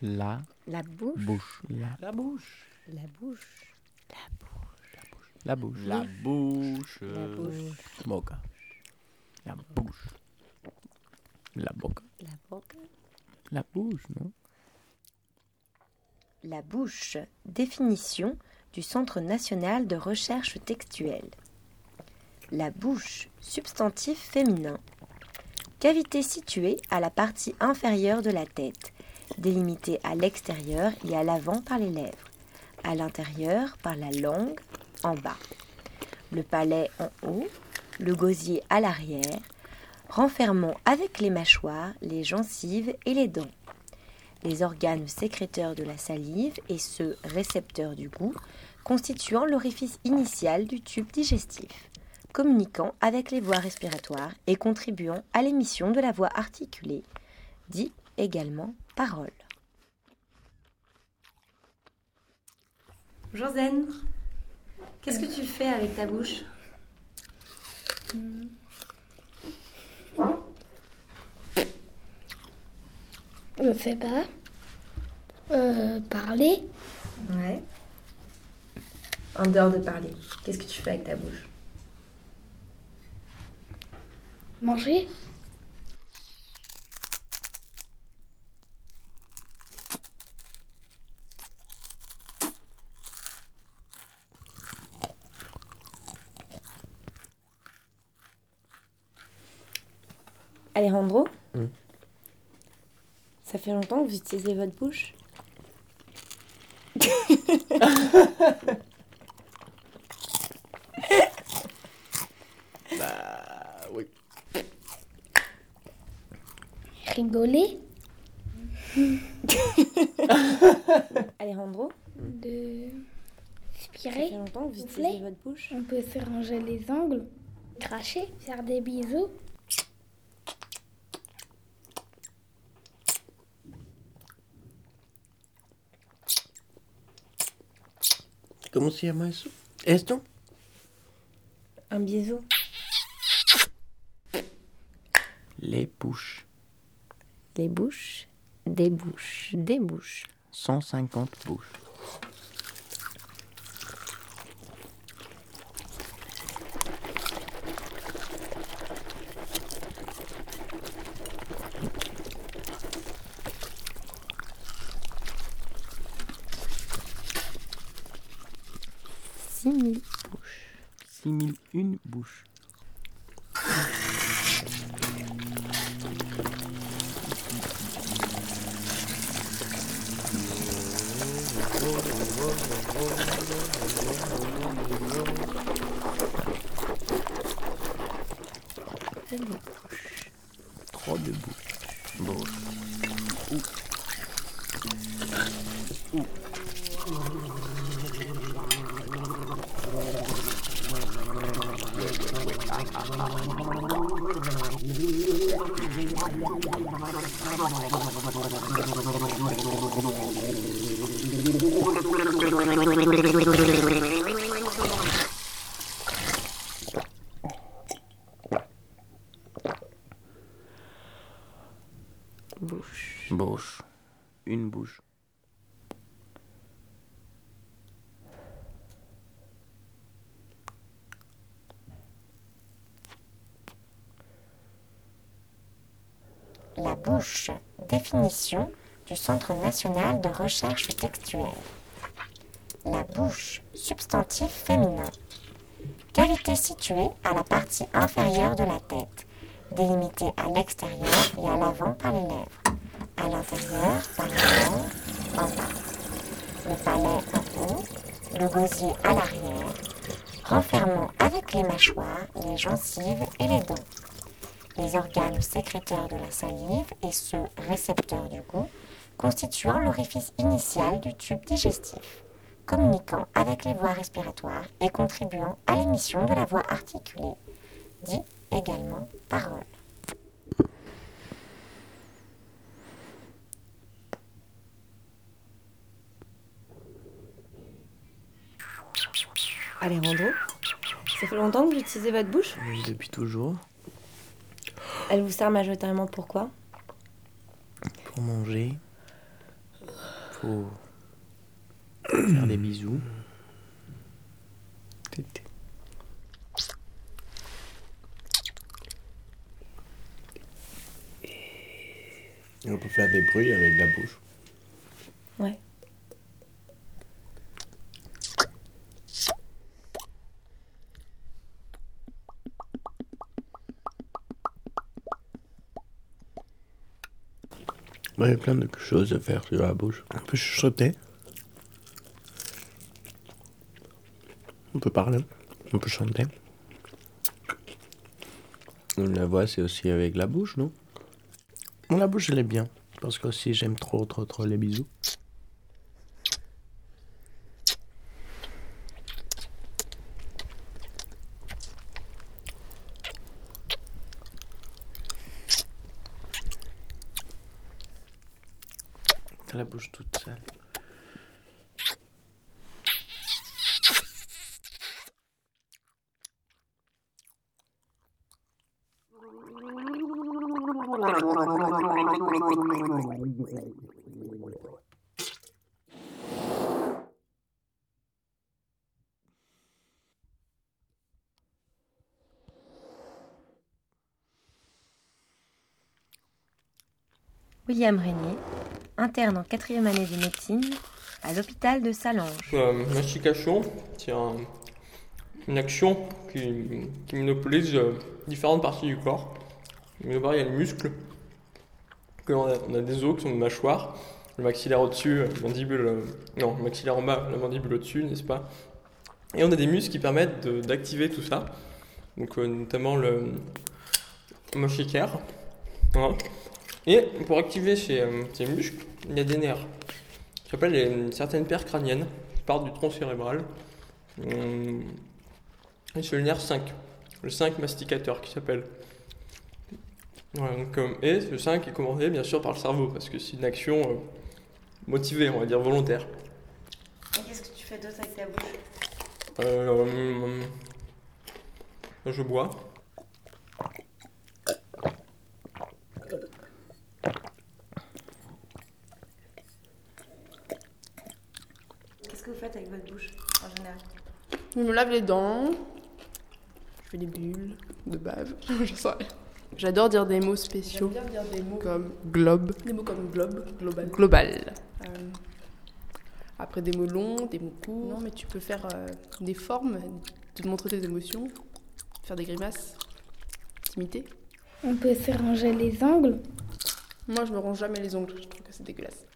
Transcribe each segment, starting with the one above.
bouche. La La bouche. bouche. La, La bouche. La bouche. La bouche. la bouche. La bouche. La bouche. Boca. La bouche. La boca. La boca. La bouche, non? La bouche. Définition du Centre national de recherche textuelle. La bouche. Substantif féminin. Cavité située à la partie inférieure de la tête, délimitée à l'extérieur et à l'avant par les lèvres, à l'intérieur par la langue en bas, le palais en haut, le gosier à l'arrière, renfermant avec les mâchoires, les gencives et les dents. Les organes sécréteurs de la salive et ceux récepteurs du goût, constituant l'orifice initial du tube digestif, communiquant avec les voies respiratoires et contribuant à l'émission de la voix articulée, dit également parole. Bonjour Zen. Qu'est-ce que tu fais avec ta bouche? Je fais pas. Euh, parler. Ouais. En dehors de parler, qu'est-ce que tu fais avec ta bouche? Manger. Alejandro Hmm. Ça fait longtemps que vous utilisez votre bouche Bah oui. Rigoler. Alejandro De Ça fait respirer. longtemps que vous utilisez votre bouche On peut se ranger les ongles. Cracher. Faire des bisous. ¿Cómo se llama eso? ¿Esto? Un bisou Les bouches. Les bouches, des bouches, des bouches. 150 bouches. Six mille bouches. 6001 bouches. Trop de bouches. Bouches. Bouche. すごい! La bouche. Définition du Centre national de recherche textuelle. La bouche. Substantif féminin. Cavité située à la partie inférieure de la tête, délimitée à l'extérieur et à l'avant par les lèvres, à l'intérieur par la langue en bas, le palais en haut, le gosier à l'arrière, renfermant avec les mâchoires, les gencives et les dents les organes sécréteurs de la salive et ceux récepteurs du goût, constituant l'orifice initial du tube digestif, communiquant avec les voies respiratoires et contribuant à l'émission de la voix articulée, dit également parole. Alejandro Ça fait longtemps que vous utilisez votre bouche? Depuis toujours. Elle vous sert majoritairement pourquoi Pour Faut manger. Faut faire des bisous. Et on peut faire des bruits avec la bouche. Ouais. Il y a plein de choses à faire sur la bouche. On peut chuchoter. On peut parler. On peut chanter. La voix, c'est aussi avec la bouche, non? La bouche, elle est bien. Parce que aussi, j'aime trop, trop, trop les bisous. T'as la bouche toute sale. William Régnier, interne en quatrième année de médecine à l'hôpital de Salange. La mastication, c'est un- une action qui, monopolise euh, différentes parties du corps. D'abord, il y a les muscles. Que on, a, des os qui sont une mâchoire, le maxillaire au-dessus, la mandibule. euh, non, le maxillaire en bas, la mandibule au-dessus, n'est-ce pas? Et on a des muscles qui permettent de- d'activer tout ça. Donc, euh, notamment le. Voilà. Et pour activer ces, euh, ces muscles, il y a des nerfs. Ça s'appelle les- certaines paires crâniennes qui partent du tronc cérébral. Hum, Et c'est le nerf 5, le 5 masticateur qui s'appelle. Voilà, donc, euh, et le 5 est commandé bien sûr par le cerveau parce que c'est une action euh, motivée, on va dire volontaire. Et qu'est-ce que tu fais d'autre avec ta bouche? Euh, je bois. Qu'est-ce que vous bouche en général Je me lave les dents. Je fais des bulles de bave. Je sais rien. J'adore dire des mots spéciaux. J'aime bien dire des mots. Comme globe. Des mots comme globe, global. Global. Euh, après des mots longs, des mots courts. Non, mais tu peux faire euh, des formes, te montrer tes émotions, faire des grimaces, t'imiter. On peut se ranger les angles. Moi, je me range jamais les ongles. Je trouve que c'est dégueulasse.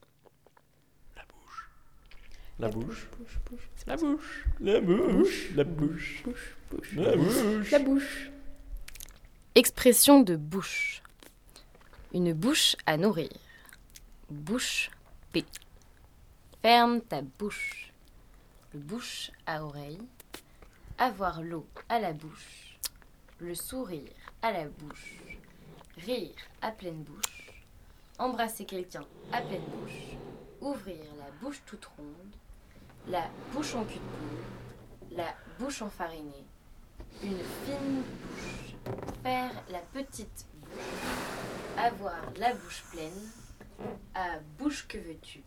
La bouche. La bouche, la bouche, la bouche, Bouche, bouche. la bouche. La bouche. Expression de bouche. Une bouche à nourrir. Bouche B. Ferme ta bouche. Le bouche à oreille. Avoir l'eau à la bouche. Le sourire à la bouche. Rire à pleine bouche. Embrasser quelqu'un à pleine bouche. Ouvrir la bouche toute ronde. La bouche en cul de poule. La bouche enfarinée. Une fine bouche faire la petite bouche, avoir la bouche pleine, à bouche que veux-tu?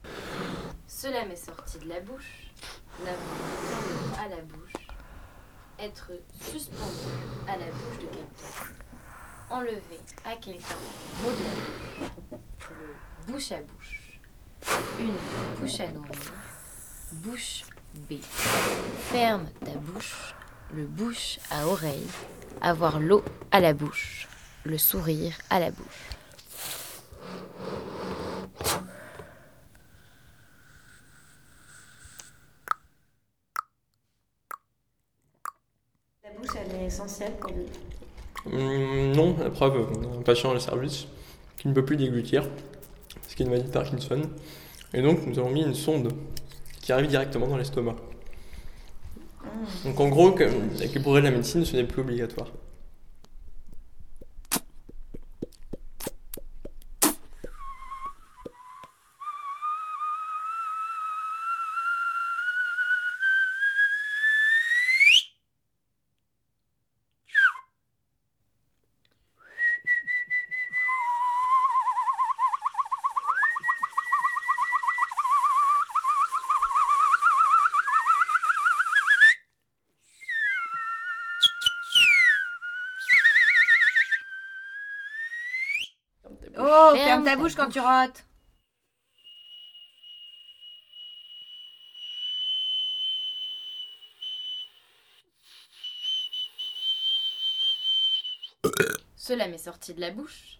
Cela m'est sorti de la bouche, n'avoir à la bouche, être suspendu à la bouche de quelqu'un, enlever à quelqu'un mot bouche à bouche, une bouche à nourrir, bouche B. Ferme ta bouche, le bouche à oreille, avoir l'eau à la bouche, le sourire à la bouche. La bouche, elle est essentielle pour lui. Hum, non, la preuve, on a un patient à le service qui ne peut plus déglutir, ce qui est une maladie de Parkinson. Et donc, nous avons mis une sonde qui arrive directement dans l'estomac. Donc, en gros, progrès de la médecine, ce n'est plus obligatoire. Oh, ferme ta bouche quand tu rotes. Cela m'est sorti de la bouche.